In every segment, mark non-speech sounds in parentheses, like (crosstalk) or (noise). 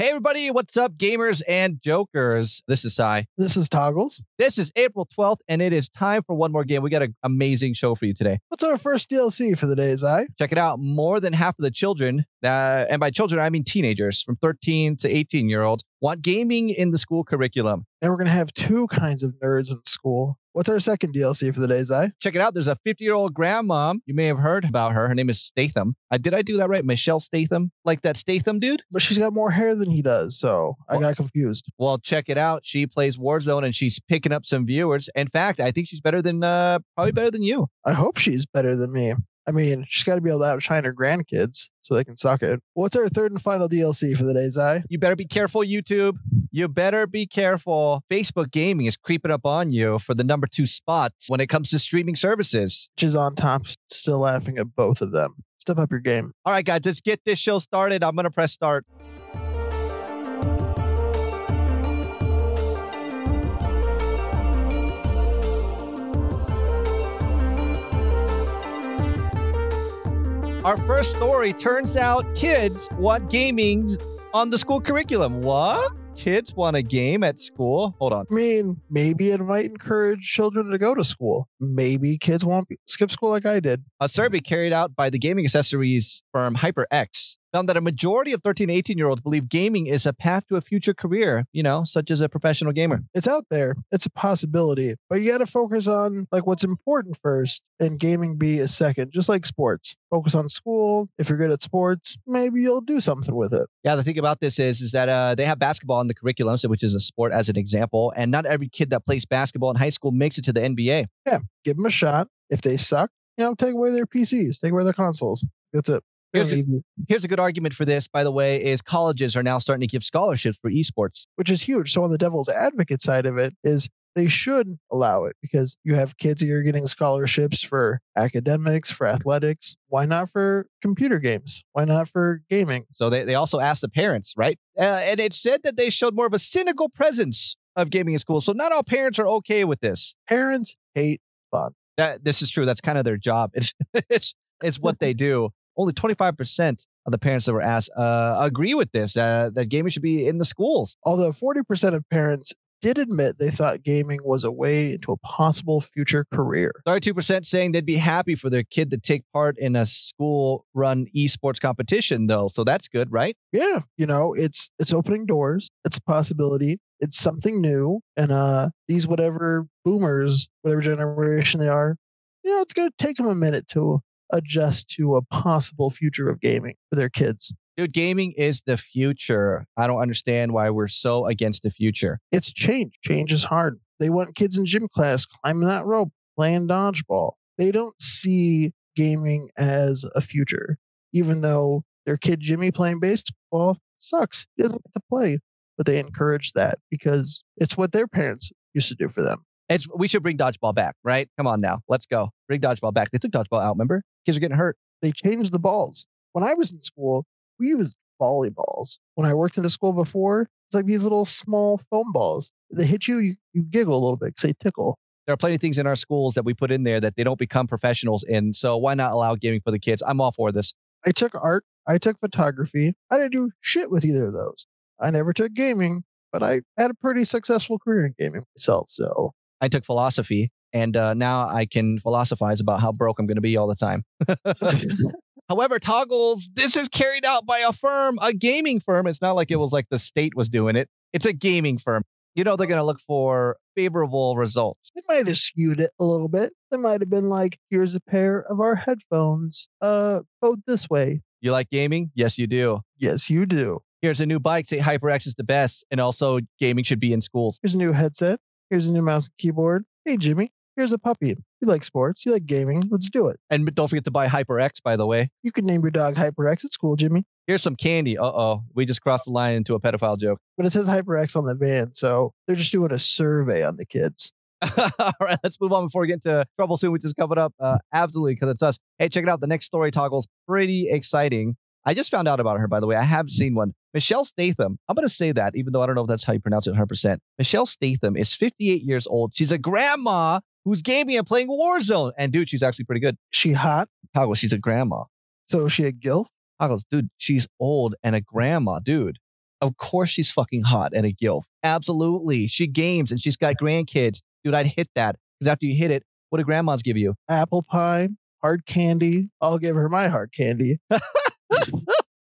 Hey, everybody, what's up, gamers and jokers? This is Cy. This is Toggles. This is April 12th, and it is time for one more game. We got an amazing show for you today. What's our first DLC for the day, Zy? Check it out. More than half of the children, uh, and by children, I mean teenagers from 13 to 18 year olds, want gaming in the school curriculum. And we're going to have two kinds of nerds in school. What's our second DLC for the day, Zy? Check it out. There's a 50 year old grandma. You may have heard about her. Her name is Statham. Uh, did I do that right? Michelle Statham? Like that Statham dude? But she's got more hair than he does, so I got confused. Well, check it out. She plays Warzone and she's picking up some viewers. In fact, I think she's better than, uh, probably better than you. I hope she's better than me. I mean, she's got to be able to outshine her grandkids so they can suck it. What's our third and final DLC for the day, Zai? You better be careful, YouTube. You better be careful. Facebook gaming is creeping up on you for the number two spot when it comes to streaming services. Which is on top, still laughing at both of them. Step up your game. All right, guys, let's get this show started. I'm going to press start. Our first story turns out kids want gaming on the school curriculum. What? Kids want a game at school? Hold on. I mean, maybe it might encourage children to go to school. Maybe kids won't skip school like I did. A survey carried out by the gaming accessories firm HyperX found that a majority of 13 18 year olds believe gaming is a path to a future career, you know, such as a professional gamer. It's out there. It's a possibility. But you got to focus on like what's important first and gaming be a second, just like sports. Focus on school. If you're good at sports, maybe you'll do something with it. Yeah, the thing about this is is that uh, they have basketball in the curriculum, so which is a sport as an example, and not every kid that plays basketball in high school makes it to the NBA. Yeah, give them a shot. If they suck, you know, take away their PCs, take away their consoles. That's it. Here's a- Here's a good argument for this, by the way, is colleges are now starting to give scholarships for esports. which is huge. So on the devil's advocate side of it is they should allow it because you have kids that are getting scholarships for academics, for athletics. Why not for computer games? Why not for gaming? So they, they also asked the parents, right? Uh, and it said that they showed more of a cynical presence of gaming in school. So not all parents are okay with this. Parents hate fun. That this is true. That's kind of their job. It's (laughs) it's it's what they do. Only 25% of the parents that were asked uh, agree with this. Uh, that gaming should be in the schools. Although 40% of parents did admit they thought gaming was a way into a possible future career. 32% saying they'd be happy for their kid to take part in a school-run esports competition, though. So that's good, right? Yeah, you know, it's it's opening doors. It's a possibility. It's something new. And uh these whatever boomers, whatever generation they are, you know, it's gonna take them a minute to adjust to a possible future of gaming for their kids. Dude, gaming is the future. I don't understand why we're so against the future. It's change. Change is hard. They want kids in gym class climbing that rope, playing dodgeball. They don't see gaming as a future, even though their kid Jimmy playing baseball sucks. He doesn't get to play, but they encourage that because it's what their parents used to do for them. It's, we should bring dodgeball back, right? Come on now. Let's go. Bring dodgeball back. They took dodgeball out, remember? Kids are getting hurt. They changed the balls. When I was in school, we used volleyballs. When I worked in a school before, it's like these little small foam balls. They hit you, you, you giggle a little bit because they tickle. There are plenty of things in our schools that we put in there that they don't become professionals in. So why not allow gaming for the kids? I'm all for this. I took art, I took photography. I didn't do shit with either of those. I never took gaming, but I had a pretty successful career in gaming myself. So I took philosophy, and uh, now I can philosophize about how broke I'm going to be all the time. (laughs) However, toggles, this is carried out by a firm, a gaming firm. It's not like it was like the state was doing it. It's a gaming firm. You know, they're going to look for favorable results. they might have skewed it a little bit. They might have been like, here's a pair of our headphones. Uh, vote this way. You like gaming? Yes, you do. Yes, you do. Here's a new bike. Say HyperX is the best. And also, gaming should be in schools. Here's a new headset. Here's a new mouse and keyboard. Hey, Jimmy, here's a puppy. You like sports. You like gaming. Let's do it. And don't forget to buy HyperX, by the way. You can name your dog HyperX. It's cool, Jimmy. Here's some candy. Uh oh. We just crossed the line into a pedophile joke. But it says HyperX on the van. So they're just doing a survey on the kids. (laughs) All right, let's move on before we get into trouble soon, which is covered up. Uh, absolutely, because it's us. Hey, check it out. The next story toggle's pretty exciting. I just found out about her, by the way. I have seen one. Michelle Statham. I'm going to say that, even though I don't know if that's how you pronounce it 100%. Michelle Statham is 58 years old. She's a grandma who's gaming and playing Warzone. And dude, she's actually pretty good. She hot. Toggles, she's a grandma. So is she a gilf. Toggles, dude, she's old and a grandma, dude. Of course she's fucking hot and a gilf. Absolutely. She games and she's got grandkids. Dude, I'd hit that. Because after you hit it, what do grandmas give you? Apple pie, hard candy. I'll give her my hard candy. (laughs)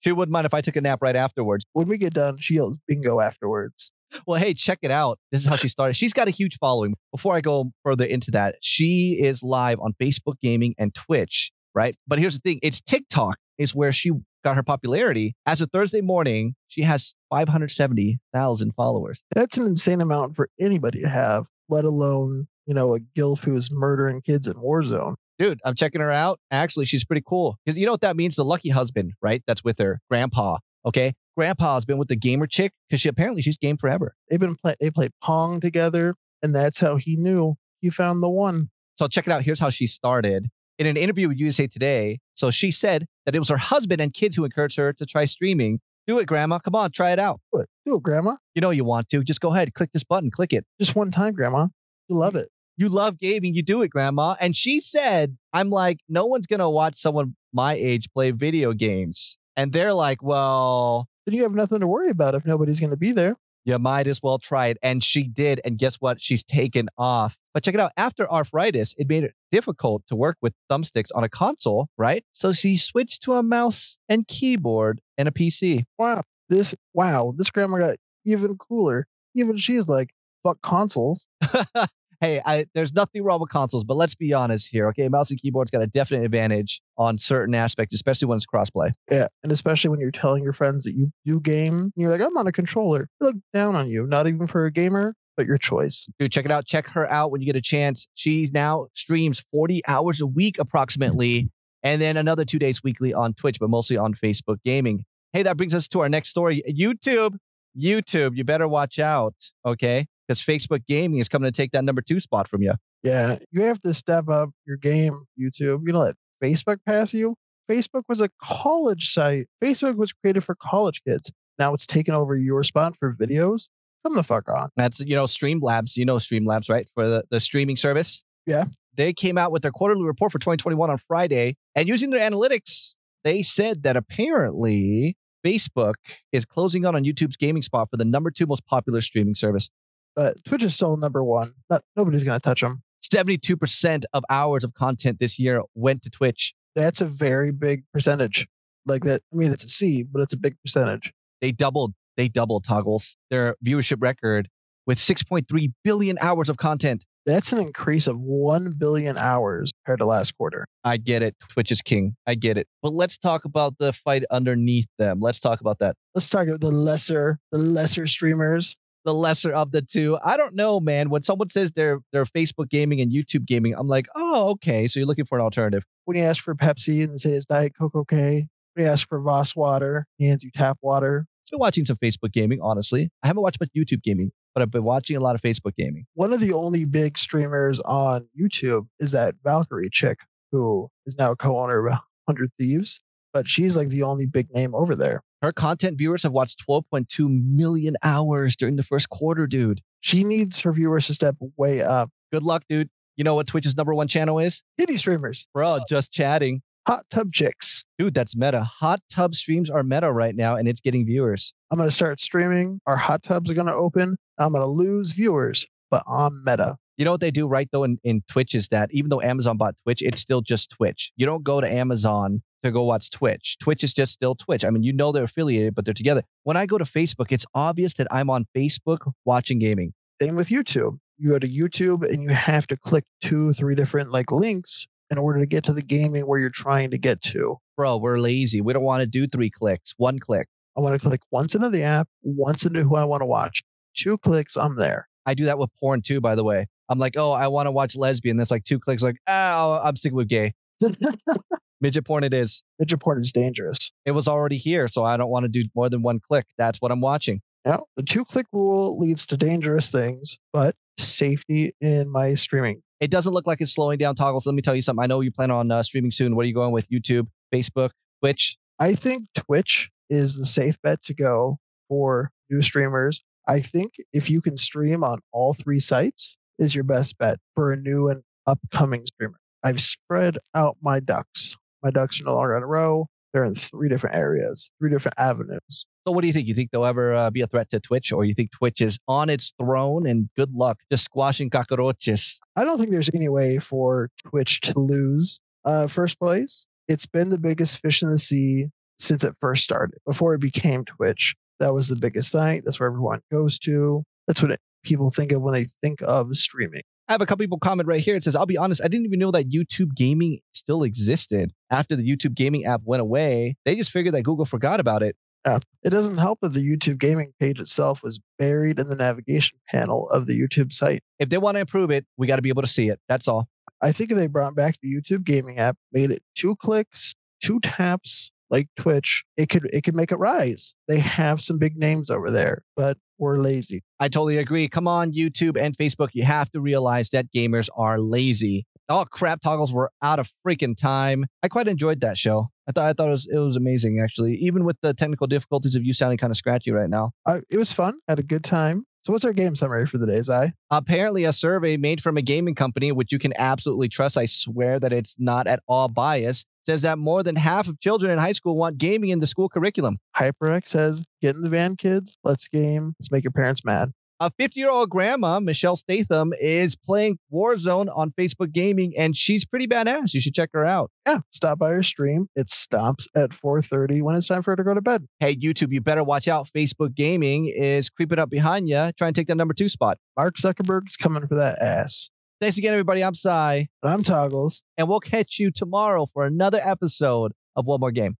She wouldn't mind if I took a nap right afterwards. When we get done, she yells bingo afterwards. Well, hey, check it out. This is how she started. She's got a huge following. Before I go further into that, she is live on Facebook Gaming and Twitch, right? But here's the thing it's TikTok is where she got her popularity. As of Thursday morning, she has 570,000 followers. That's an insane amount for anybody to have, let alone, you know, a gilf who's murdering kids in Warzone. Dude, I'm checking her out. Actually, she's pretty cool. Because you know what that means? The lucky husband, right? That's with her grandpa. Okay. Grandpa's been with the gamer chick because she apparently she's game forever. They've been play they played Pong together, and that's how he knew he found the one. So check it out. Here's how she started. In an interview with USA Today, so she said that it was her husband and kids who encouraged her to try streaming. Do it, Grandma. Come on, try it out. Do it, do it, Grandma. You know you want to. Just go ahead, click this button, click it. Just one time, Grandma. You love mm-hmm. it. You love gaming, you do it, Grandma. And she said, I'm like, no one's gonna watch someone my age play video games. And they're like, well, Then you have nothing to worry about if nobody's going to be there. you might as well try it. And she did. And guess what? She's taken off. But check it out. After arthritis, it made it difficult to work with thumbsticks on a console, right? So she switched to a mouse and keyboard and a PC. Wow. This wow, this grandma got even cooler. Even she's like, fuck consoles. (laughs) hey, I, there's nothing wrong with consoles, but let's be honest here, okay? Mouse and keyboard's got a definite advantage on certain aspects, especially when it's crossplay. Yeah. And especially when you're telling your friends that you do game, and you're like, I'm on a controller. They look down on you, not even for a gamer, but your choice. Dude, check it out. Check her out when you get a chance. She now streams 40 hours a week approximately, and then another two days weekly on Twitch, but mostly on Facebook Gaming. Hey, that brings us to our next story. YouTube, YouTube, you better watch out, okay? Because Facebook Gaming is coming to take that number two spot from you. Yeah. You have to step up your game, YouTube. You know, let Facebook pass you. Facebook was a college site. Facebook was created for college kids. Now it's taken over your spot for videos. Come the fuck on. That's, you know, Streamlabs. You know Streamlabs, right? For the, the streaming service. Yeah. They came out with their quarterly report for 2021 on Friday, and using their analytics, they said that apparently Facebook is closing out on YouTube's gaming spot for the number two most popular streaming service. But Twitch is still number one. Not, nobody's going to touch them. 72% of hours of content this year went to Twitch. That's a very big percentage. Like that. I mean, it's a C, but it's a big percentage. They doubled, they doubled toggles their viewership record with 6.3 billion hours of content. That's an increase of 1 billion hours compared to last quarter. I get it. Twitch is king. I get it. But let's talk about the fight underneath them. Let's talk about that. Let's talk about the lesser, the lesser streamers. The lesser of the two. I don't know, man. When someone says they're they're Facebook gaming and YouTube gaming, I'm like, oh, okay. So you're looking for an alternative. When you ask for Pepsi and say it's Diet Coke okay. When you ask for Voss water, he hands you tap water. I've been watching some Facebook gaming, honestly. I haven't watched much YouTube gaming, but I've been watching a lot of Facebook gaming. One of the only big streamers on YouTube is that Valkyrae chick who is now co-owner of 100 Thieves, but she's like the only big name over there. Her content viewers have watched 12.2 million hours during the first quarter, dude. She needs her viewers to step way up. Good luck, dude. You know what Twitch's number one channel is? Kitty streamers, Bro, just chatting. hot tub chicks. Dude, that's meta. Hot tub streams are meta right now, and it's getting viewers. I'm going to start streaming. Our hot tubs are going to open. I'm going to lose viewers, but I'm meta. You know what they do right though in, in Twitch is that even though Amazon bought Twitch, it's still just Twitch. You don't go to Amazon to go watch Twitch. Twitch is just still Twitch. I mean, you know they're affiliated, but they're together. When I go to Facebook, it's obvious that I'm on Facebook watching gaming. Same with YouTube. You go to YouTube and you have to click two, three different like links in order to get to the gaming where you're trying to get to. Bro, we're lazy. We don't want to do three clicks, one click. I want to click once into the app, once into who I want to watch. Two clicks, I'm there. I do that with porn too, by the way. I'm like, oh, I want to watch lesbian. That's like two clicks, like, oh, I'm sticking with gay. (laughs) Midget porn it is. Midget porn is dangerous. It was already here, so I don't want to do more than one click. That's what I'm watching. Now, the two click rule leads to dangerous things, but safety in my streaming. It doesn't look like it's slowing down toggles. Let me tell you something. I know you plan on uh, streaming soon. What are you going with? YouTube, Facebook, Twitch? I think Twitch is the safe bet to go for new streamers. I think if you can stream on all three sites is your best bet for a new and upcoming streamer. I've spread out my ducks. My ducks are no longer in a row. they're in three different areas, three different avenues. So what do you think? You think they'll ever uh, be a threat to Twitch, or you think Twitch is on its throne and good luck just squashing cockroaches? I don't think there's any way for Twitch to lose uh, first place. It's been the biggest fish in the sea since it first started. Before it became Twitch, that was the biggest thing. That's where everyone goes to. That's what it, people think of when they think of streaming. I have a couple people comment right here. It says, I'll be honest, I didn't even know that YouTube gaming still existed. After the YouTube gaming app went away, they just figured that Google forgot about it. Yeah. It doesn't help that the YouTube gaming page itself was buried in the navigation panel of the YouTube site. If they want to improve it, we got to be able to see it. That's all. I think if they brought back the YouTube gaming app, made it two clicks, two taps, like Twitch, it could it could make it rise. They have some big names over there, but we're lazy. I totally agree. Come on, YouTube and Facebook, you have to realize that gamers are lazy. Oh crap, toggles were out of freaking time. I quite enjoyed that show. I thought I thought it was it was amazing actually, even with the technical difficulties of you sounding kind of scratchy right now. Uh, it was fun. Had a good time. So what's our game summary for the day, Zai? Apparently, a survey made from a gaming company, which you can absolutely trust. I swear that it's not at all biased. Says that more than half of children in high school want gaming in the school curriculum. HyperX says, "Get in the van, kids. Let's game. Let's make your parents mad." A 50 year old grandma, Michelle Statham, is playing Warzone on Facebook Gaming, and she's pretty badass. You should check her out. Yeah, stop by her stream. It stops at 4:30 when it's time for her to go to bed. Hey, YouTube, you better watch out. Facebook Gaming is creeping up behind you, trying to take that number two spot. Mark Zuckerberg's coming for that ass. Thanks again, everybody. I'm Cy. I'm Toggles. And we'll catch you tomorrow for another episode of One More Game.